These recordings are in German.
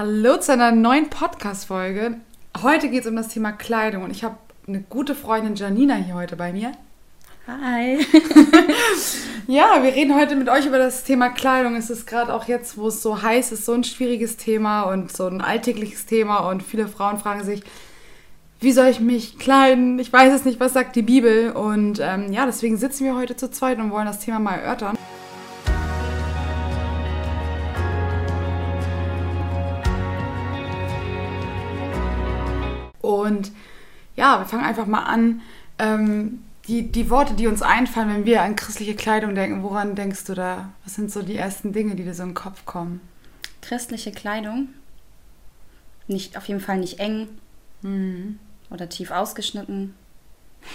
Hallo zu einer neuen Podcast-Folge. Heute geht es um das Thema Kleidung und ich habe eine gute Freundin Janina hier heute bei mir. Hi. ja, wir reden heute mit euch über das Thema Kleidung. Es ist gerade auch jetzt, wo es so heiß ist, so ein schwieriges Thema und so ein alltägliches Thema und viele Frauen fragen sich, wie soll ich mich kleiden? Ich weiß es nicht, was sagt die Bibel? Und ähm, ja, deswegen sitzen wir heute zu zweit und wollen das Thema mal erörtern. Und ja, wir fangen einfach mal an. Ähm, die, die Worte, die uns einfallen, wenn wir an christliche Kleidung denken, woran denkst du da? Was sind so die ersten Dinge, die dir so in den Kopf kommen? Christliche Kleidung. Nicht, auf jeden Fall nicht eng. Mhm. Oder tief ausgeschnitten.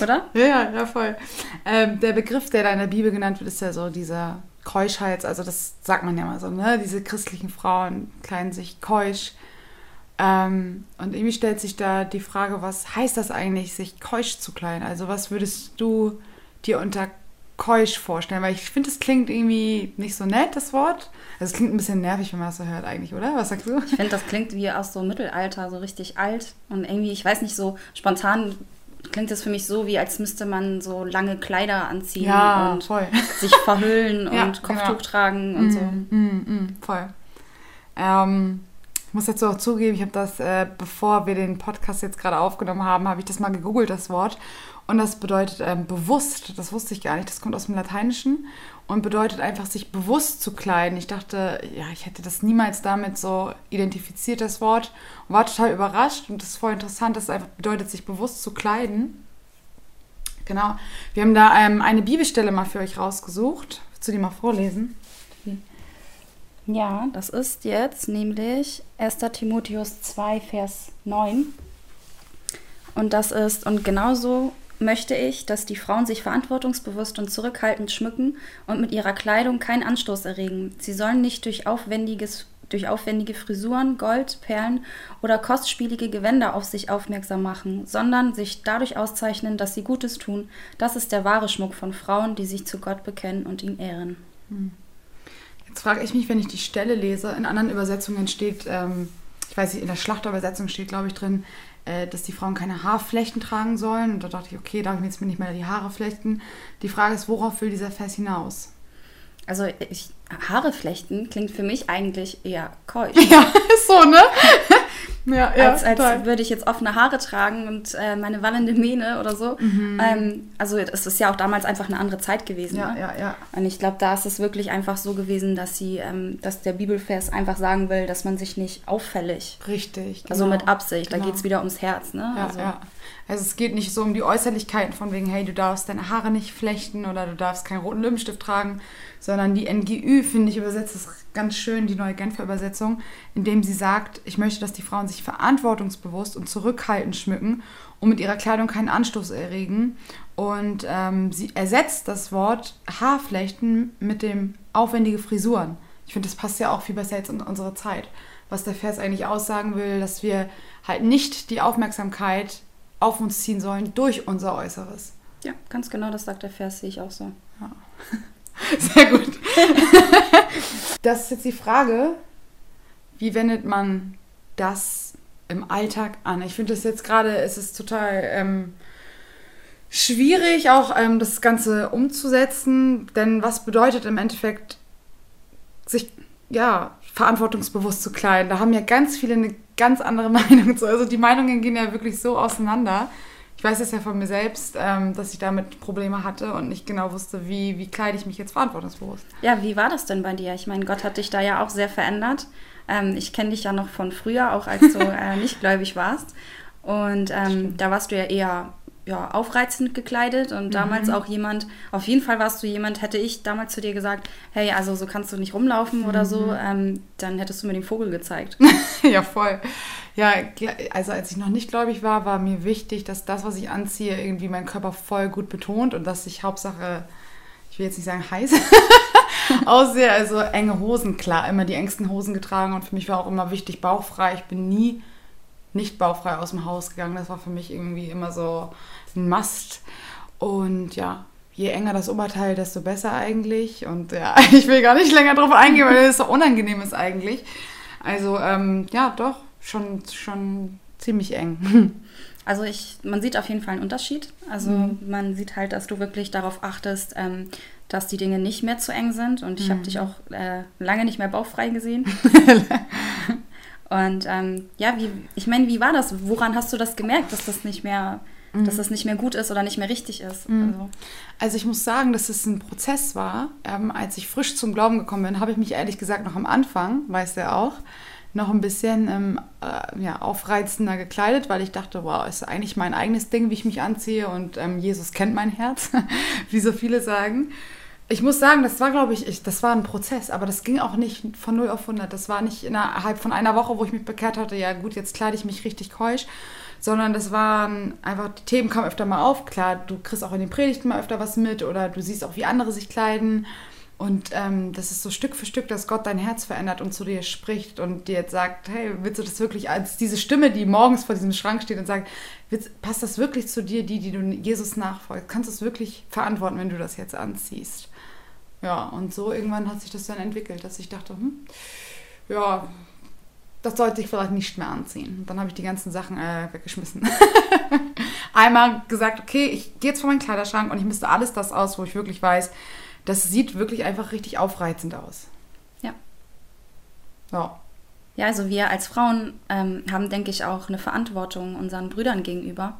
Oder? Ja, ja, voll. Ähm, der Begriff, der da in der Bibel genannt wird, ist ja so dieser Keuschheits, also das sagt man ja mal so, ne? Diese christlichen Frauen kleiden sich keusch. Ähm, und irgendwie stellt sich da die Frage, was heißt das eigentlich, sich keusch zu kleiden? Also was würdest du dir unter keusch vorstellen? Weil ich finde, es klingt irgendwie nicht so nett, das Wort. Also es klingt ein bisschen nervig, wenn man das so hört eigentlich, oder? Was sagst du? Ich finde, das klingt wie aus so Mittelalter, so richtig alt. Und irgendwie, ich weiß nicht, so spontan klingt es für mich so, wie als müsste man so lange Kleider anziehen ja, und voll. sich verhüllen ja, und Kopftuch genau. tragen und mm, so. Mm, mm, voll. Ähm, muss dazu auch zugeben, ich habe das, äh, bevor wir den Podcast jetzt gerade aufgenommen haben, habe ich das mal gegoogelt, das Wort. Und das bedeutet ähm, bewusst, das wusste ich gar nicht, das kommt aus dem Lateinischen und bedeutet einfach, sich bewusst zu kleiden. Ich dachte, ja, ich hätte das niemals damit so identifiziert, das Wort, und war total überrascht und das ist voll interessant, dass es einfach bedeutet, sich bewusst zu kleiden. Genau. Wir haben da ähm, eine Bibelstelle mal für euch rausgesucht. Willst du die mal vorlesen? Ja, das ist jetzt nämlich 1. Timotheus 2, Vers 9. Und das ist, und genauso möchte ich, dass die Frauen sich verantwortungsbewusst und zurückhaltend schmücken und mit ihrer Kleidung keinen Anstoß erregen. Sie sollen nicht durch, aufwendiges, durch aufwendige Frisuren, Gold, Perlen oder kostspielige Gewänder auf sich aufmerksam machen, sondern sich dadurch auszeichnen, dass sie Gutes tun. Das ist der wahre Schmuck von Frauen, die sich zu Gott bekennen und ihn ehren. Hm. Jetzt frage ich mich, wenn ich die Stelle lese, in anderen Übersetzungen steht, ähm, ich weiß nicht, in der Schlachterübersetzung steht, glaube ich, drin, äh, dass die Frauen keine Haarflechten tragen sollen. Und da dachte ich, okay, darf ich mir jetzt nicht mehr die Haare flechten. Die Frage ist, worauf will dieser Vers hinaus? Also ich, Haare flechten klingt für mich eigentlich eher keusch. Ja, ist so, ne? Ja, ja, als, als würde ich jetzt offene Haare tragen und äh, meine wallende Mähne oder so. Mhm. Ähm, also es ist ja auch damals einfach eine andere Zeit gewesen. Ja, ne? ja, ja. Und ich glaube, da ist es wirklich einfach so gewesen, dass sie, ähm, dass der Bibelvers einfach sagen will, dass man sich nicht auffällig. Richtig. Genau. Also mit Absicht. Genau. Da geht es wieder ums Herz, ne? Ja, also. ja. Also es geht nicht so um die Äußerlichkeiten von wegen, hey, du darfst deine Haare nicht flechten oder du darfst keinen roten Lippenstift tragen, sondern die NGÜ, finde ich, übersetzt es ganz schön, die neue Genfer Übersetzung, indem sie sagt, ich möchte, dass die Frauen sich verantwortungsbewusst und zurückhaltend schmücken und mit ihrer Kleidung keinen Anstoß erregen. Und ähm, sie ersetzt das Wort Haarflechten mit dem aufwendige Frisuren. Ich finde, das passt ja auch viel besser jetzt in unsere Zeit. Was der Vers eigentlich aussagen will, dass wir halt nicht die Aufmerksamkeit auf uns ziehen sollen durch unser Äußeres. Ja, ganz genau, das sagt der Vers, sehe ich auch so. Ja. Sehr gut. das ist jetzt die Frage, wie wendet man das im Alltag an? Ich finde das jetzt gerade, es ist total ähm, schwierig, auch ähm, das Ganze umzusetzen, denn was bedeutet im Endeffekt, sich ja, verantwortungsbewusst zu kleiden? Da haben ja ganz viele eine ganz andere Meinung zu. Also die Meinungen gehen ja wirklich so auseinander. Ich weiß es ja von mir selbst, ähm, dass ich damit Probleme hatte und nicht genau wusste, wie, wie kleide ich mich jetzt verantwortungsbewusst. Ja, wie war das denn bei dir? Ich meine, Gott hat dich da ja auch sehr verändert. Ähm, ich kenne dich ja noch von früher, auch als du äh, nicht gläubig warst. Und ähm, da warst du ja eher ja, aufreizend gekleidet und damals mhm. auch jemand, auf jeden Fall warst du jemand, hätte ich damals zu dir gesagt, hey, also so kannst du nicht rumlaufen mhm. oder so, mhm. ähm, dann hättest du mir den Vogel gezeigt. ja, voll. Ja, also als ich noch nicht gläubig war, war mir wichtig, dass das, was ich anziehe, irgendwie meinen Körper voll gut betont und dass ich Hauptsache, ich will jetzt nicht sagen heiß, aussehe, also enge Hosen, klar, immer die engsten Hosen getragen und für mich war auch immer wichtig, bauchfrei. Ich bin nie nicht bauchfrei aus dem Haus gegangen. Das war für mich irgendwie immer so ein Must. Und ja, je enger das Oberteil, desto besser eigentlich. Und ja, ich will gar nicht länger drauf eingehen, weil es so unangenehm ist eigentlich. Also ähm, ja, doch, schon, schon ziemlich eng. Also ich, man sieht auf jeden Fall einen Unterschied. Also mhm. man sieht halt, dass du wirklich darauf achtest, ähm, dass die Dinge nicht mehr zu eng sind. Und ich mhm. habe dich auch äh, lange nicht mehr bauchfrei gesehen. und ähm, ja, wie, ich meine, wie war das? Woran hast du das gemerkt, dass das nicht mehr mhm. dass das nicht mehr gut ist oder nicht mehr richtig ist. Mhm. Also. also. ich muss sagen, dass es ein Prozess war. Ähm, als ich frisch zum Glauben gekommen bin, habe ich mich ehrlich gesagt noch am Anfang, weiß er auch, noch ein bisschen ähm, äh, ja, aufreizender gekleidet, weil ich dachte, wow, ist eigentlich mein eigenes Ding, wie ich mich anziehe und ähm, Jesus kennt mein Herz, wie so viele sagen. Ich muss sagen, das war, glaube ich, ich, das war ein Prozess, aber das ging auch nicht von 0 auf 100. Das war nicht innerhalb von einer Woche, wo ich mich bekehrt hatte, ja gut, jetzt kleide ich mich richtig keusch, sondern das waren einfach, die Themen kamen öfter mal auf. Klar, du kriegst auch in den Predigten mal öfter was mit oder du siehst auch, wie andere sich kleiden. Und ähm, das ist so Stück für Stück, dass Gott dein Herz verändert und zu dir spricht und dir jetzt sagt, hey, willst du das wirklich als diese Stimme, die morgens vor diesem Schrank steht und sagt, passt das wirklich zu dir, die, die du Jesus nachfolgst? Kannst du es wirklich verantworten, wenn du das jetzt anziehst? Ja, und so irgendwann hat sich das dann entwickelt, dass ich dachte, hm, ja, das sollte ich vielleicht nicht mehr anziehen. Und dann habe ich die ganzen Sachen äh, weggeschmissen. Einmal gesagt, okay, ich gehe jetzt vor meinen Kleiderschrank und ich misste alles das aus, wo ich wirklich weiß, das sieht wirklich einfach richtig aufreizend aus. Ja. Ja. Ja, also wir als Frauen ähm, haben, denke ich, auch eine Verantwortung unseren Brüdern gegenüber,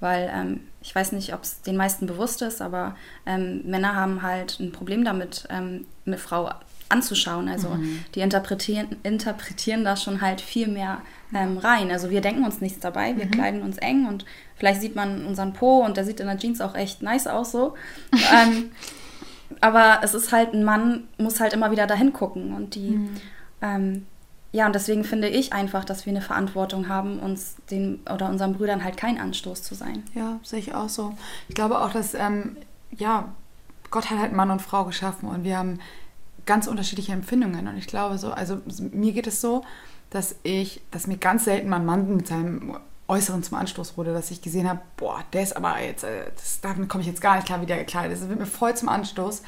weil ähm, ich weiß nicht, ob es den meisten bewusst ist, aber ähm, Männer haben halt ein Problem damit, ähm, eine Frau anzuschauen. Also mhm. die interpretieren, interpretieren da schon halt viel mehr ähm, rein. Also wir denken uns nichts dabei, wir mhm. kleiden uns eng und vielleicht sieht man unseren Po und der sieht in der Jeans auch echt nice aus so. ähm, aber es ist halt, ein Mann muss halt immer wieder dahin gucken und die, mhm. ähm, ja, und deswegen finde ich einfach, dass wir eine Verantwortung haben, uns den oder unseren Brüdern halt kein Anstoß zu sein. Ja, sehe ich auch so. Ich glaube auch, dass, ähm, ja, Gott hat halt Mann und Frau geschaffen und wir haben ganz unterschiedliche Empfindungen. Und ich glaube so, also mir geht es so, dass ich, dass mir ganz selten mein Mann mit seinem Äußeren zum Anstoß wurde, dass ich gesehen habe, boah, der ist aber jetzt, äh, das, damit komme ich jetzt gar nicht klar, wie der gekleidet ist. Das wird mir voll zum Anstoß.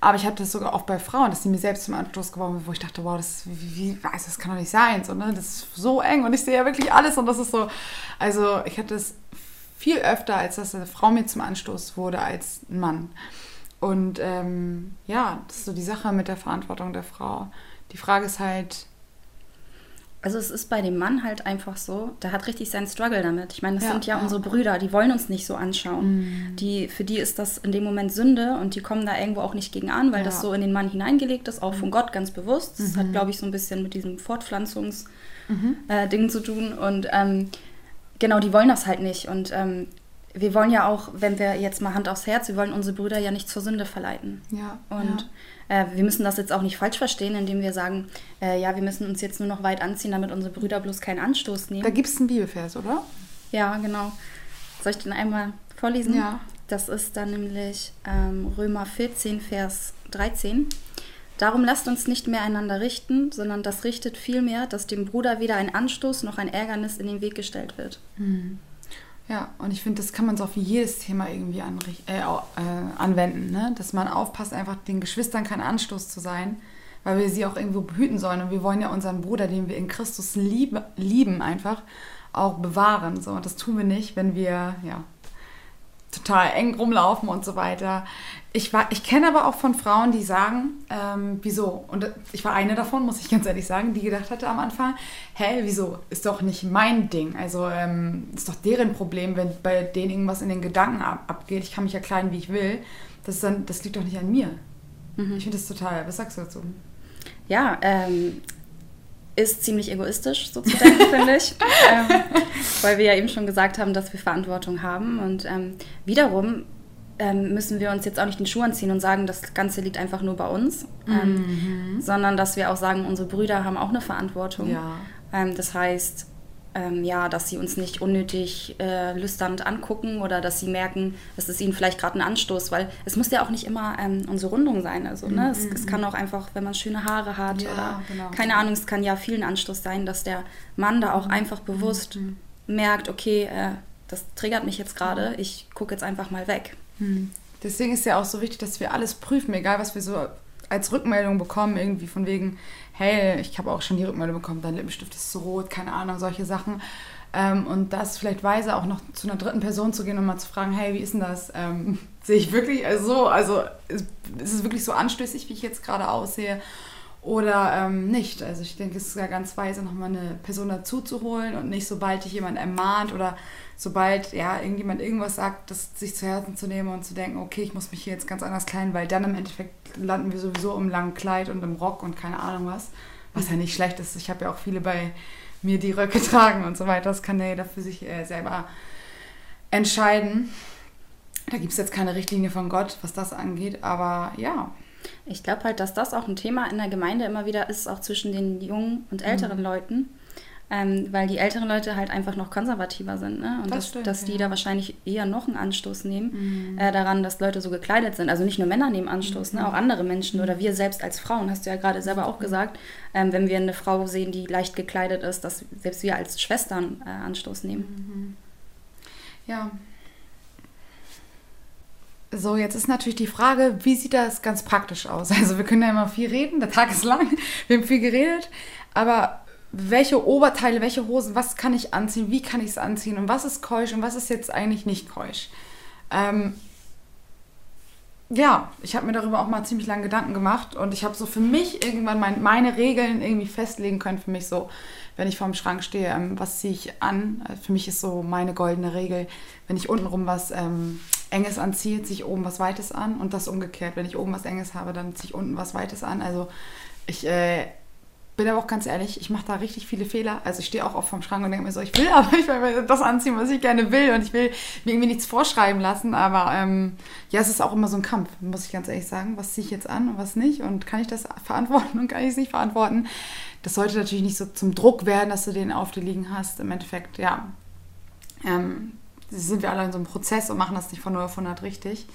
Aber ich hatte das sogar auch bei Frauen, dass die mir selbst zum Anstoß geworden sind, wo ich dachte, wow, das, wie, wie das kann doch nicht sein. So, ne? Das ist so eng und ich sehe ja wirklich alles und das ist so. Also ich hatte es viel öfter, als dass eine Frau mir zum Anstoß wurde als ein Mann. Und ähm, ja, das ist so die Sache mit der Verantwortung der Frau. Die Frage ist halt, also es ist bei dem Mann halt einfach so, der hat richtig seinen Struggle damit. Ich meine, das ja, sind ja, ja, unsere Brüder, die wollen uns nicht so anschauen. Mhm. Die, für die ist das in dem Moment Sünde und die kommen da irgendwo auch nicht gegen an, weil ja. das so in den Mann hineingelegt ist, auch von Gott ganz bewusst. Das mhm. hat, glaube ich, so ein bisschen mit diesem Fortpflanzungsding mhm. äh, zu tun. Und ähm, genau, die wollen das halt nicht. Und ähm, wir wollen ja auch, wenn wir jetzt mal Hand aufs Herz, wir wollen unsere Brüder ja nicht zur Sünde verleiten. Ja. Und ja. Äh, wir müssen das jetzt auch nicht falsch verstehen, indem wir sagen, äh, ja, wir müssen uns jetzt nur noch weit anziehen, damit unsere Brüder bloß keinen Anstoß nehmen. Da gibt es einen Bibelvers, oder? Ja, genau. Soll ich den einmal vorlesen? Ja. Das ist dann nämlich ähm, Römer 14, Vers 13. Darum lasst uns nicht mehr einander richten, sondern das richtet vielmehr, dass dem Bruder weder ein Anstoß noch ein Ärgernis in den Weg gestellt wird. Mhm. Ja, und ich finde, das kann man so auf jedes Thema irgendwie äh, äh, anwenden, ne? dass man aufpasst, einfach den Geschwistern kein Anstoß zu sein, weil wir sie auch irgendwo behüten sollen. Und wir wollen ja unseren Bruder, den wir in Christus lieb lieben, einfach auch bewahren. So. Und das tun wir nicht, wenn wir ja, total eng rumlaufen und so weiter. Ich, ich kenne aber auch von Frauen, die sagen, ähm, wieso? Und ich war eine davon, muss ich ganz ehrlich sagen, die gedacht hatte am Anfang, hä, wieso? Ist doch nicht mein Ding. Also ähm, ist doch deren Problem, wenn bei denen irgendwas in den Gedanken ab, abgeht. Ich kann mich ja kleiden, wie ich will. Das, dann, das liegt doch nicht an mir. Mhm. Ich finde das total. Was sagst du dazu? Ja, ähm, ist ziemlich egoistisch, so zu denken, finde ich. Ähm, weil wir ja eben schon gesagt haben, dass wir Verantwortung haben. Und ähm, wiederum ähm, müssen wir uns jetzt auch nicht den Schuh anziehen und sagen, das Ganze liegt einfach nur bei uns, ähm, mhm. sondern dass wir auch sagen, unsere Brüder haben auch eine Verantwortung. Ja. Ähm, das heißt, ähm, ja, dass sie uns nicht unnötig äh, lüsternd angucken oder dass sie merken, es ist ihnen vielleicht gerade ein Anstoß, weil es muss ja auch nicht immer ähm, unsere Rundung sein. Also, ne? Mhm. Es, es, kann auch einfach, wenn man schöne Haare hat ja, oder genau. keine Ahnung, es kann ja vielen Anstoß sein, dass der Mann da auch mhm. einfach bewusst mhm. merkt, okay, äh, das triggert mich jetzt gerade, ich gucke jetzt einfach mal weg. Hm. Deswegen ist ja auch so wichtig, dass wir alles prüfen, egal was wir so als Rückmeldung bekommen, irgendwie von wegen, hey, ich habe auch schon die Rückmeldung bekommen, dein Lippenstift ist zu rot, keine Ahnung, solche Sachen. Ähm, und das vielleicht weise auch noch zu einer dritten Person zu gehen und mal zu fragen, hey, wie ist denn das? Ähm, sehe ich wirklich also so? Also ist, ist es wirklich so anstößig, wie ich jetzt gerade aussehe? Oder ähm, nicht. Also ich denke, es ist ja ganz weise, nochmal eine Person dazu zu holen und nicht, sobald dich jemand ermahnt oder sobald ja irgendjemand irgendwas sagt, das sich zu Herzen zu nehmen und zu denken, okay, ich muss mich hier jetzt ganz anders kleiden, weil dann im Endeffekt landen wir sowieso im langen Kleid und im Rock und keine Ahnung was. Was ja nicht schlecht ist. Ich habe ja auch viele bei mir die Röcke tragen und so weiter. Das kann ja jeder für sich äh, selber entscheiden. Da gibt es jetzt keine Richtlinie von Gott, was das angeht, aber ja. Ich glaube halt, dass das auch ein Thema in der Gemeinde immer wieder ist, auch zwischen den jungen und älteren mhm. Leuten ähm, weil die älteren Leute halt einfach noch konservativer sind. Ne? Und das dass, stimmt, dass die ja. da wahrscheinlich eher noch einen Anstoß nehmen mhm. äh, daran, dass Leute so gekleidet sind. Also nicht nur Männer nehmen Anstoß, ne? mhm. ne? auch andere Menschen oder wir selbst als Frauen, hast du ja gerade selber auch gesagt, ähm, wenn wir eine Frau sehen, die leicht gekleidet ist, dass selbst wir als Schwestern äh, Anstoß nehmen. Mhm. Ja. So, jetzt ist natürlich die Frage, wie sieht das ganz praktisch aus? Also wir können ja immer viel reden, der Tag ist lang, wir haben viel geredet, aber welche Oberteile, welche Hosen, was kann ich anziehen, wie kann ich es anziehen und was ist keusch und was ist jetzt eigentlich nicht keusch. Ähm, ja, ich habe mir darüber auch mal ziemlich lange Gedanken gemacht und ich habe so für mich irgendwann mein, meine Regeln irgendwie festlegen können. Für mich so, wenn ich vorm Schrank stehe, ähm, was ziehe ich an? Äh, für mich ist so meine goldene Regel, wenn ich untenrum was ähm, Enges anziehe, ziehe ich oben was Weites an und das umgekehrt. Wenn ich oben was Enges habe, dann ziehe ich unten was Weites an. Also ich äh, bin aber auch ganz ehrlich, ich mache da richtig viele Fehler. Also ich stehe auch oft vorm Schrank und denke mir so, ich will aber ich will das anziehen, was ich gerne will und ich will mir irgendwie nichts vorschreiben lassen. Aber ähm, ja, es ist auch immer so ein Kampf, muss ich ganz ehrlich sagen. Was ziehe ich jetzt an und was nicht? Und kann ich das verantworten und kann ich es nicht verantworten? Das sollte natürlich nicht so zum Druck werden, dass du den auf dir liegen hast. Im Endeffekt, ja, ähm, sind wir alle in so einem Prozess und machen das nicht von 0 auf 100 richtig.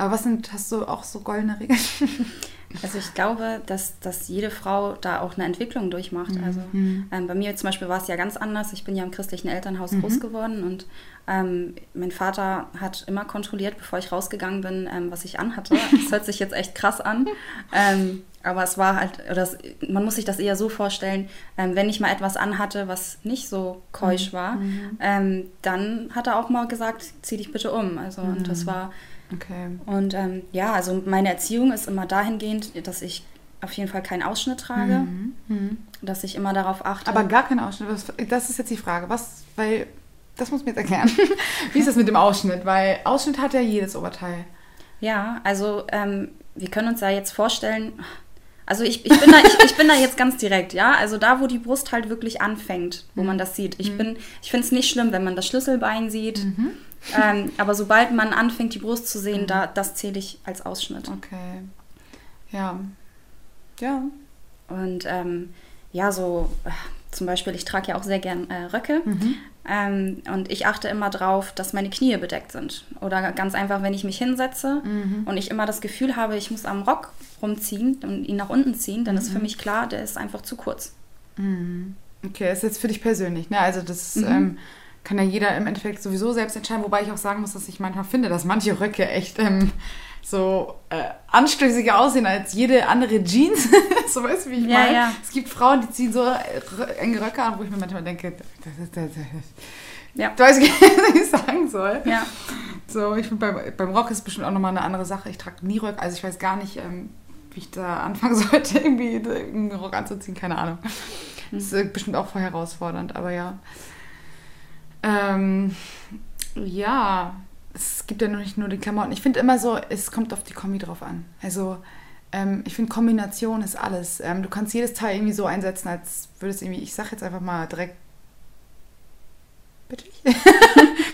Aber was sind, hast du auch so goldene Regeln? Also ich glaube, dass, dass jede Frau da auch eine Entwicklung durchmacht. Mhm. Also ähm, bei mir zum Beispiel war es ja ganz anders. Ich bin ja im christlichen Elternhaus mhm. groß geworden und ähm, mein Vater hat immer kontrolliert, bevor ich rausgegangen bin, ähm, was ich anhatte. Das hört sich jetzt echt krass an. Ähm, aber es war halt, oder es, man muss sich das eher so vorstellen, ähm, wenn ich mal etwas anhatte, was nicht so keusch mhm. war, mhm. ähm, dann hat er auch mal gesagt, zieh dich bitte um. Also und das mhm. war Okay. Und ähm, ja, also meine Erziehung ist immer dahingehend, dass ich auf jeden Fall keinen Ausschnitt trage, mhm. Mhm. dass ich immer darauf achte. Aber gar keinen Ausschnitt, das ist jetzt die Frage. Was, weil, das muss mir jetzt erklären. Wie ist das mit dem Ausschnitt? Weil Ausschnitt hat ja jedes Oberteil. Ja, also ähm, wir können uns da jetzt vorstellen, also ich, ich, bin da, ich, ich bin da jetzt ganz direkt, ja. Also da, wo die Brust halt wirklich anfängt, wo mhm. man das sieht. Ich, mhm. ich finde es nicht schlimm, wenn man das Schlüsselbein sieht. Mhm. Ähm, aber sobald man anfängt, die Brust zu sehen, da, das zähle ich als Ausschnitt. Okay. Ja. Ja. Und ähm, ja, so äh, zum Beispiel, ich trage ja auch sehr gern äh, Röcke. Mhm. Ähm, und ich achte immer drauf, dass meine Knie bedeckt sind. Oder ganz einfach, wenn ich mich hinsetze mhm. und ich immer das Gefühl habe, ich muss am Rock rumziehen und ihn nach unten ziehen, dann ist für mhm. mich klar, der ist einfach zu kurz. Mhm. Okay, das ist jetzt für dich persönlich, ne? Also das ist, mhm. ähm, kann ja jeder im Endeffekt sowieso selbst entscheiden, wobei ich auch sagen muss, dass ich manchmal finde, dass manche Röcke echt ähm, so äh, anstößiger aussehen als jede andere Jeans. so weißt du, wie ich ja, meine? Ja. Es gibt Frauen, die ziehen so enge Röcke an, wo ich mir manchmal denke, das ist das. das. Ja. Du weißt was ich sagen soll. Ja. So, ich finde, beim, beim Rock ist bestimmt auch nochmal eine andere Sache. Ich trage nie Röcke, also ich weiß gar nicht, ähm, wie ich da anfangen sollte, irgendwie einen Rock anzuziehen, keine Ahnung. Das ist äh, bestimmt auch voll herausfordernd, aber ja. Ähm, ja, es gibt ja noch nicht nur die Klamotten. Ich finde immer so, es kommt auf die Kombi drauf an. Also ähm, ich finde Kombination ist alles. Ähm, du kannst jedes Teil irgendwie so einsetzen, als würde es irgendwie, ich sag jetzt einfach mal direkt. Bitte?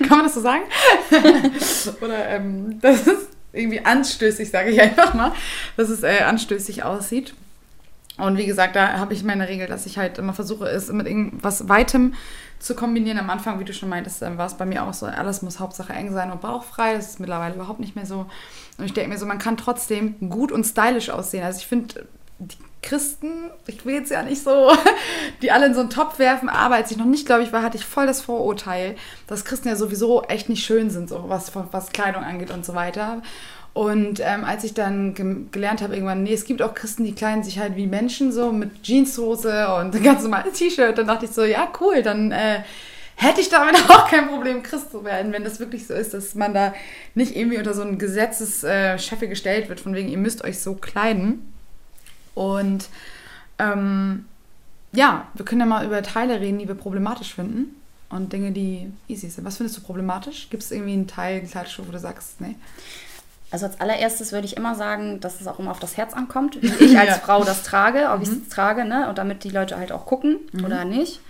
Kann man das so sagen? Oder ähm, das ist irgendwie anstößig, sage ich einfach mal, dass es äh, anstößig aussieht. Und wie gesagt, da habe ich meine Regel, dass ich halt immer versuche, es mit irgendwas Weitem zu kombinieren. Am Anfang, wie du schon meintest, war es bei mir auch so, alles muss Hauptsache eng sein und bauchfrei. Das ist mittlerweile überhaupt nicht mehr so. Und ich denke mir so, man kann trotzdem gut und stylisch aussehen. Also ich finde, die Christen, ich will jetzt ja nicht so, die alle in so einen Topf werfen, aber als ich noch nicht, glaube ich, war, hatte ich voll das Vorurteil, dass Christen ja sowieso echt nicht schön sind, so was, was Kleidung angeht und so weiter. Und ähm, als ich dann ge gelernt habe, irgendwann, nee, es gibt auch Christen, die kleiden sich halt wie Menschen, so mit Jeanshose und ganz normales T-Shirt, dann dachte ich so, ja, cool, dann äh, hätte ich damit auch kein Problem, Christ zu werden, wenn das wirklich so ist, dass man da nicht irgendwie unter so ein Gesetzescheffe äh, gestellt wird, von wegen, ihr müsst euch so kleiden. Und ähm, ja, wir können ja mal über Teile reden, die wir problematisch finden und Dinge, die easy sind. Was findest du problematisch? Gibt es irgendwie einen Teil, eine Kleidungsstücke, wo du sagst, nee? Also als allererstes würde ich immer sagen, dass es auch immer auf das Herz ankommt, wie ich als ja. Frau das trage, ob mhm. ich es trage, ne? Und damit die Leute halt auch gucken mhm. oder nicht.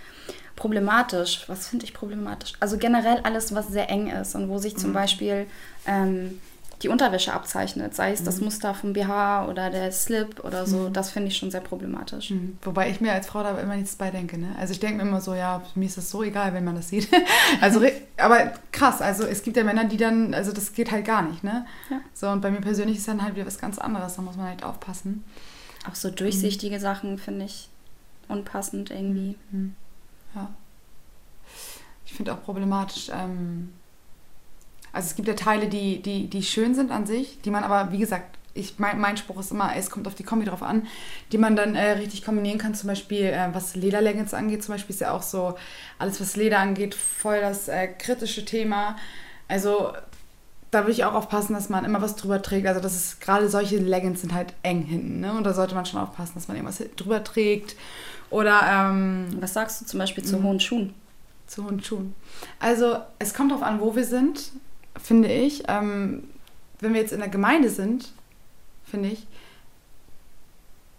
Problematisch, was finde ich problematisch? Also generell alles, was sehr eng ist und wo sich mhm. zum Beispiel ähm, die Unterwäsche abzeichnet, sei es mhm. das Muster vom BH oder der Slip oder so, mhm. das finde ich schon sehr problematisch. Mhm. Wobei ich mir als Frau da immer nichts bei denke. Ne? Also ich denke mir immer so, ja, mir ist das so egal, wenn man das sieht. also, aber krass, also es gibt ja Männer, die dann, also das geht halt gar nicht, ne? Ja. So, und bei mir persönlich ist dann halt wieder was ganz anderes, da muss man halt aufpassen. Auch so durchsichtige mhm. Sachen finde ich unpassend irgendwie. Mhm. Ja. Ich finde auch problematisch, ähm, also es gibt ja Teile, die, die, die schön sind an sich, die man aber, wie gesagt, ich, mein, mein Spruch ist immer, es kommt auf die Kombi drauf an, die man dann äh, richtig kombinieren kann. Zum Beispiel, äh, was Lederleggings angeht, zum Beispiel ist ja auch so, alles was Leder angeht, voll das äh, kritische Thema. Also da würde ich auch aufpassen, dass man immer was drüber trägt. Also das ist gerade solche Leggings sind halt eng hinten, ne? Und da sollte man schon aufpassen, dass man irgendwas drüber trägt. Oder ähm, was sagst du zum Beispiel zu hohen Schuhen? Zu hohen Schuhen. Also es kommt darauf an, wo wir sind finde ich. Ähm, wenn wir jetzt in der Gemeinde sind, finde ich,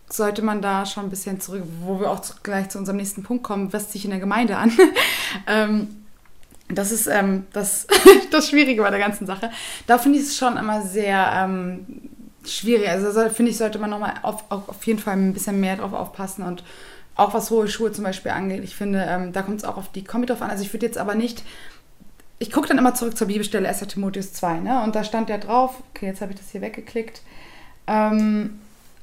sollte man da schon ein bisschen zurück, wo wir auch gleich zu unserem nächsten Punkt kommen, was sich in der Gemeinde an. ähm, das ist ähm, das, das Schwierige bei der ganzen Sache. Da finde ich es schon immer sehr ähm, schwierig. Also finde ich, sollte man nochmal auf, auf, auf jeden Fall ein bisschen mehr drauf aufpassen und auch was hohe Schuhe zum Beispiel angeht. Ich finde, ähm, da kommt es auch auf die Kombi drauf an. Also ich würde jetzt aber nicht ich gucke dann immer zurück zur Bibelstelle 1. Timotheus 2, ne? Und da stand ja drauf, okay, jetzt habe ich das hier weggeklickt. Ähm,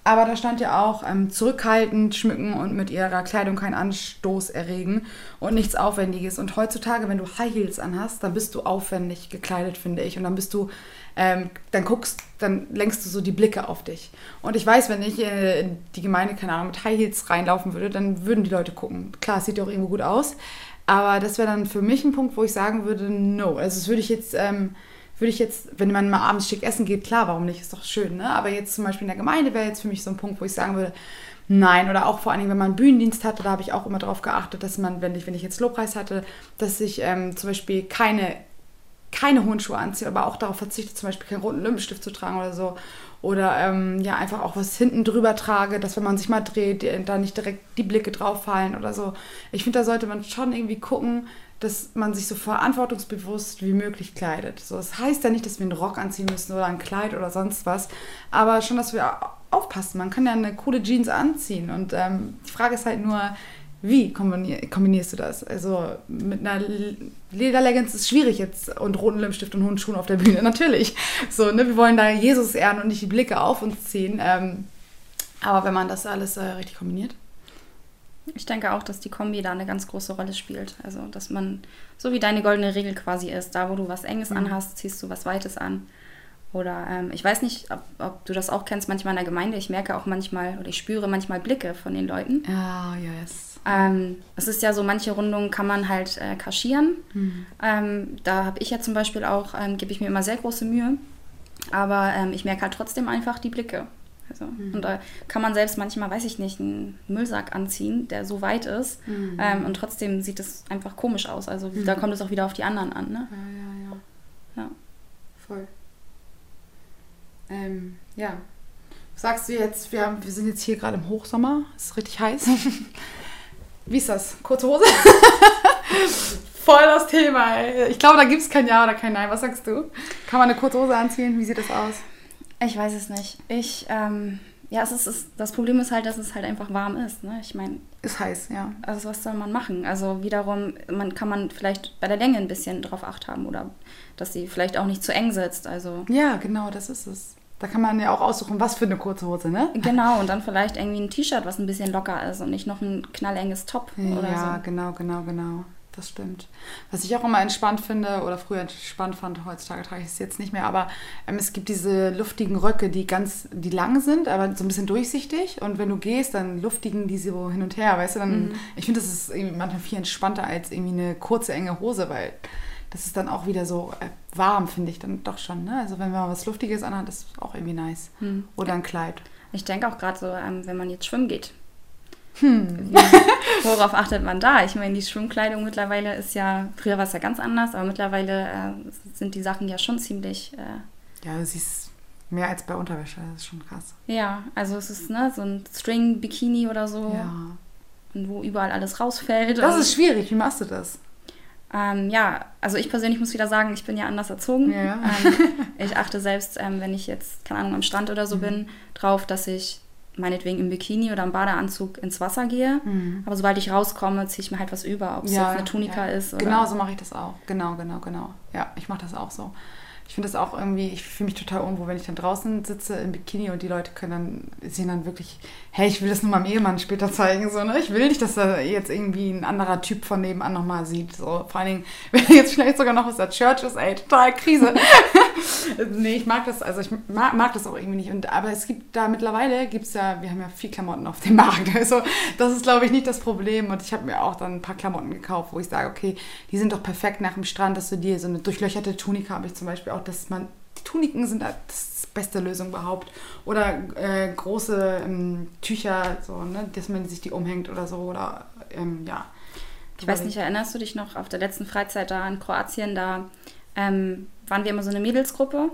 aber da stand ja auch, ähm, zurückhaltend schmücken und mit ihrer Kleidung keinen Anstoß erregen und nichts Aufwendiges. Und heutzutage, wenn du High Heels anhast, dann bist du aufwendig gekleidet, finde ich. Und dann bist du, ähm, dann guckst, dann lenkst du so die Blicke auf dich. Und ich weiß, wenn ich äh, in die Gemeinde, keine Ahnung, mit High Heels reinlaufen würde, dann würden die Leute gucken. Klar, es sieht ja auch irgendwo gut aus. Aber das wäre dann für mich ein Punkt, wo ich sagen würde, no. Also das würde ich jetzt, ähm, würde ich jetzt, wenn man mal abends schick essen geht, klar, warum nicht? Ist doch schön, ne? Aber jetzt zum Beispiel in der Gemeinde wäre jetzt für mich so ein Punkt, wo ich sagen würde, nein. Oder auch vor allen Dingen, wenn man Bühnendienst hatte, da habe ich auch immer darauf geachtet, dass man, wenn ich, wenn ich jetzt Lobpreis hatte, dass ich ähm, zum Beispiel keine keine hohen Schuhe anziehe, aber auch darauf verzichte, zum Beispiel keinen roten Lippenstift zu tragen oder so. Oder ähm, ja, einfach auch was hinten drüber trage, dass wenn man sich mal dreht, da nicht direkt die Blicke drauf fallen oder so. Ich finde, da sollte man schon irgendwie gucken, dass man sich so verantwortungsbewusst wie möglich kleidet. So, das heißt ja nicht, dass wir einen Rock anziehen müssen oder ein Kleid oder sonst was, aber schon, dass wir aufpassen. Man kann ja eine coole Jeans anziehen und ähm, die Frage ist halt nur, wie kombinierst du das? Also mit einer Lederleggings ist es schwierig jetzt und roten Lippenstift und hohen Schuhen auf der Bühne, natürlich. So, ne, wir wollen da Jesus ehren und nicht die Blicke auf uns ziehen. Ähm, aber wenn man das alles äh, richtig kombiniert. Ich denke auch, dass die Kombi da eine ganz große Rolle spielt. Also, dass man, so wie deine goldene Regel quasi ist, da wo du was Enges mhm. anhast, ziehst du was Weites an. Oder ähm, ich weiß nicht, ob, ob, du das auch kennst manchmal in der Gemeinde. Ich merke auch manchmal oder ich spüre manchmal Blicke von den Leuten. Ah, oh, yes. Ähm, es ist ja so, manche Rundungen kann man halt äh, kaschieren. Mhm. Ähm, da habe ich ja zum Beispiel auch, ähm, gebe ich mir immer sehr große Mühe. Aber ähm, ich merke halt trotzdem einfach die Blicke. Also, mhm. Und da kann man selbst manchmal, weiß ich nicht, einen Müllsack anziehen, der so weit ist. Mhm. Und trotzdem sieht es einfach komisch aus. Also da mhm. kommt es auch wieder auf die anderen an. Ne? Ja, ja, ja. Ja. Voll. Ähm, ja. Sagst du jetzt, wir, haben, wir sind jetzt hier gerade im Hochsommer, es ist richtig heiß. Wie ist das? Kurze Hose? Voll das Thema, ey. Ich glaube, da gibt es kein Ja oder kein Nein. Was sagst du? Kann man eine kurze Hose anziehen? Wie sieht das aus? Ich weiß es nicht. Ich, ähm, ja, es ist, es, das Problem ist halt, dass es halt einfach warm ist. Ne? Ich meine. Ist heiß, ja. Also, was soll man machen? Also, wiederum, man kann man vielleicht bei der Länge ein bisschen drauf acht haben oder dass sie vielleicht auch nicht zu eng sitzt. Also. Ja, genau, das ist es. Da kann man ja auch aussuchen, was für eine kurze Hose, ne? Genau, und dann vielleicht irgendwie ein T-Shirt, was ein bisschen locker ist und nicht noch ein knallenges Top ja, oder so. Ja, genau, genau, genau. das stimmt. Was ich auch immer entspannt finde oder früher entspannt fand, heutzutage trage ich es jetzt nicht mehr, aber ähm, es gibt diese luftigen Röcke, die ganz, die lang sind, aber so ein bisschen durchsichtig und wenn du gehst, dann luftigen die so hin und her, weißt du, dann, mhm. ich finde, das ist manchmal viel entspannter als irgendwie eine kurze, enge Hose, weil das ist dann auch wieder so äh, warm, finde ich dann doch schon, ne? Also wenn man was Luftiges anhat, ist auch irgendwie nice. Mhm. Oder ein Kleid. Ich denke auch gerade so, ähm, wenn man jetzt schwimmen geht, hm. Worauf achtet man da? Ich meine, die Schwimmkleidung mittlerweile ist ja, früher war es ja ganz anders, aber mittlerweile äh, sind die Sachen ja schon ziemlich. Äh, ja, du siehst mehr als bei Unterwäsche, das ist schon krass. Ja, also es ist ne, so ein String-Bikini oder so. Ja. Und wo überall alles rausfällt. Das ist schwierig, wie machst du das? Ähm, ja, also ich persönlich muss wieder sagen, ich bin ja anders erzogen. Ja. Ähm, ich achte selbst, ähm, wenn ich jetzt, keine Ahnung, am Strand oder so mhm. bin, drauf, dass ich meinetwegen im Bikini oder im Badeanzug ins Wasser gehe. Mhm. Aber sobald ich rauskomme, ziehe ich mir halt was über, ob es ja, jetzt eine Tunika ja. ist. Oder genau so mache ich das auch. Genau, genau, genau. Ja, ich mache das auch so ich finde das auch irgendwie, ich fühle mich total unwohl, wenn ich dann draußen sitze im Bikini und die Leute können dann, sehen dann wirklich, hey, ich will das nur meinem Ehemann später zeigen, so, ne? Ich will nicht, dass er jetzt irgendwie ein anderer Typ von nebenan nochmal sieht, so. Vor allen Dingen, wenn jetzt vielleicht sogar noch aus der Church ist, ey, total Krise. nee, ich mag das, also ich mag, mag, das auch irgendwie nicht. Und, aber es gibt da mittlerweile, gibt es ja, wir haben ja viel Klamotten auf dem Markt, also das ist, glaube ich, nicht das Problem. Und ich habe mir auch dann ein paar Klamotten gekauft, wo ich sage, okay, die sind doch perfekt nach dem Strand, dass du dir so eine durchlöcherte Tunika habe ich zum Beispiel auch, dass man, die Tuniken sind das beste Lösung überhaupt. Oder äh, große ähm, Tücher, so, ne, dass man sich die umhängt oder so. Oder ähm, ja. Ich weiß nicht, erinnerst du dich noch auf der letzten Freizeit da in Kroatien, da ähm, waren wir immer so eine Mädelsgruppe.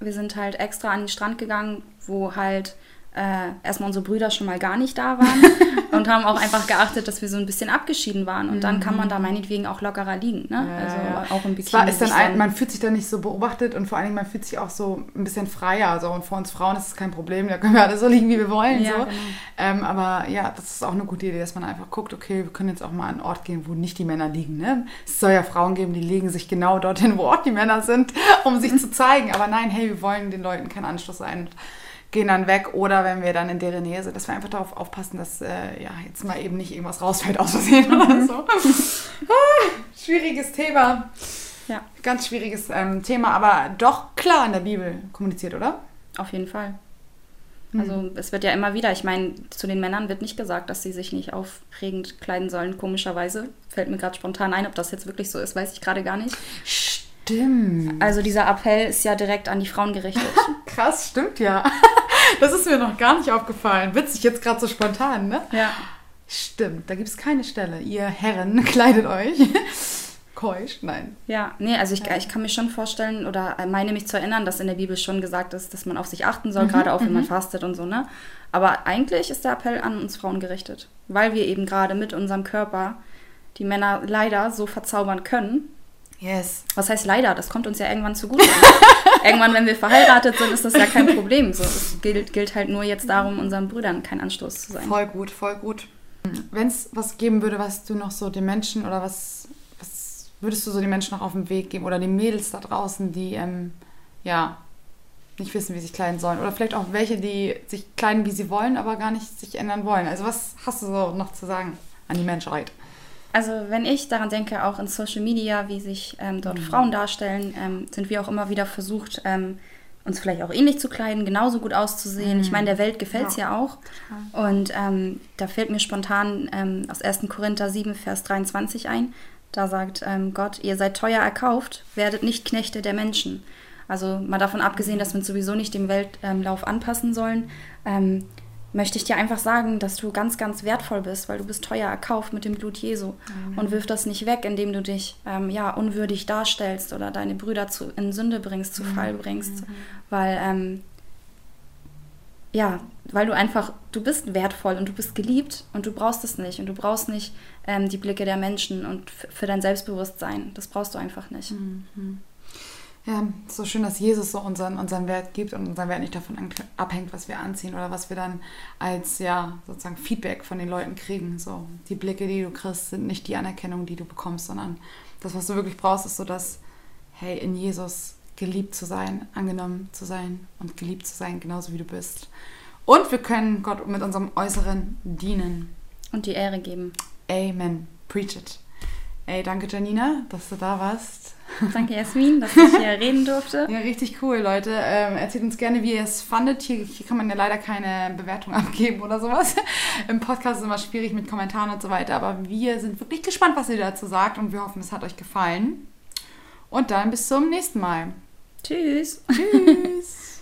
Wir sind halt extra an den Strand gegangen, wo halt äh, erstmal unsere Brüder schon mal gar nicht da waren und haben auch einfach geachtet, dass wir so ein bisschen abgeschieden waren. Und dann kann man da mhm. meinetwegen auch lockerer liegen. Ne? Ja, also ja. auch im Bikini. Zwar ist dann ein, man fühlt sich dann nicht so beobachtet und vor allen Dingen man fühlt sich auch so ein bisschen freier. Also, und für uns Frauen ist es kein Problem, da können wir alle so liegen, wie wir wollen. Ja, so. Genau. Ähm, aber ja, das ist auch eine gute Idee, dass man einfach guckt, okay, wir können jetzt auch mal an einen Ort gehen, wo nicht die Männer liegen. Ne? Es soll ja Frauen geben, die legen sich genau dorthin, wo auch die Männer sind, um sich zu zeigen. Aber nein, hey, wir wollen den Leuten kein Anschluss sein gehen dann weg oder wenn wir dann in deren Nähe sind, dass wir einfach darauf aufpassen, dass äh, ja, jetzt mal eben nicht irgendwas rausfällt aus Versehen oder mhm. so. ah, schwieriges Thema. Ja. Ganz schwieriges ähm, Thema, aber doch klar in der Bibel kommuniziert, oder? Auf jeden Fall. Mhm. Also es wird ja immer wieder, ich meine, zu den Männern wird nicht gesagt, dass sie sich nicht aufregend kleiden sollen, komischerweise. Fällt mir gerade spontan ein, ob das jetzt wirklich so ist, weiß ich gerade gar nicht. Stimmt. Also dieser Appell ist ja direkt an die Frauen gerichtet. Krass, stimmt ja. Das ist mir noch gar nicht aufgefallen. Witzig, jetzt gerade so spontan, ne? Ja. Stimmt, da gibt es keine Stelle. Ihr Herren, kleidet euch. Keusch, nein. Ja, nee, also ich, ich kann mir schon vorstellen oder meine mich zu erinnern, dass in der Bibel schon gesagt ist, dass man auf sich achten soll, mhm, gerade auch wenn man mhm. fastet und so, ne? Aber eigentlich ist der Appell an uns Frauen gerichtet, weil wir eben gerade mit unserem Körper die Männer leider so verzaubern können, Yes. Was heißt leider? Das kommt uns ja irgendwann zugute. irgendwann, wenn wir verheiratet sind, ist das ja kein Problem. So, es gilt, gilt halt nur jetzt darum, unseren Brüdern kein Anstoß zu sein. Voll gut, voll gut. Wenn es was geben würde, was du noch so den Menschen oder was, was würdest du so den Menschen noch auf den Weg geben oder den Mädels da draußen, die ähm, ja nicht wissen, wie sie sich kleiden sollen oder vielleicht auch welche, die sich kleiden, wie sie wollen, aber gar nicht sich ändern wollen. Also was hast du so noch zu sagen an die Menschheit? Also wenn ich daran denke, auch in Social Media, wie sich ähm, dort mhm. Frauen darstellen, ähm, sind wir auch immer wieder versucht, ähm, uns vielleicht auch ähnlich zu kleiden, genauso gut auszusehen. Mhm. Ich meine, der Welt gefällt es ja. ja. auch. Und ähm, da fällt mir spontan ähm, aus 1. Korinther 7, Vers 23 ein. Da sagt ähm, Gott, ihr seid teuer erkauft, werdet nicht Knechte der Menschen. Also mal davon abgesehen, dass wir uns sowieso nicht dem Weltlauf anpassen sollen, möchte ich dir einfach sagen, dass du ganz, ganz wertvoll bist, weil du bist teuer erkauft mit dem Blut Jesu. Mhm. Und wirf das nicht weg, indem du dich ähm, ja, unwürdig darstellst oder deine Brüder zu, in Sünde bringst, zu mhm. Fall bringst. Mhm. Weil, ähm, ja, weil du einfach, du bist wertvoll und du bist geliebt und du brauchst es nicht. Und du brauchst nicht ähm, die Blicke der Menschen und für dein Selbstbewusstsein. Das brauchst du einfach nicht. Mhm. Ja, so schön, dass Jesus so unseren, unseren Wert gibt und unser Wert nicht davon abhängt, was wir anziehen oder was wir dann als ja sozusagen Feedback von den Leuten kriegen. So die Blicke, die du kriegst, sind nicht die Anerkennung, die du bekommst, sondern das, was du wirklich brauchst, ist so, dass hey in Jesus geliebt zu sein, angenommen zu sein und geliebt zu sein, genauso wie du bist. Und wir können Gott mit unserem Äußeren dienen und die Ehre geben. Amen. Preach it. Ey, danke Janina, dass du da warst. Danke Jasmin, dass ich hier reden durfte. Ja, richtig cool, Leute. Ähm, erzählt uns gerne, wie ihr es fandet. Hier, hier kann man ja leider keine Bewertung abgeben oder sowas. Im Podcast ist es immer schwierig mit Kommentaren und so weiter. Aber wir sind wirklich gespannt, was ihr dazu sagt und wir hoffen, es hat euch gefallen. Und dann bis zum nächsten Mal. Tschüss. Tschüss.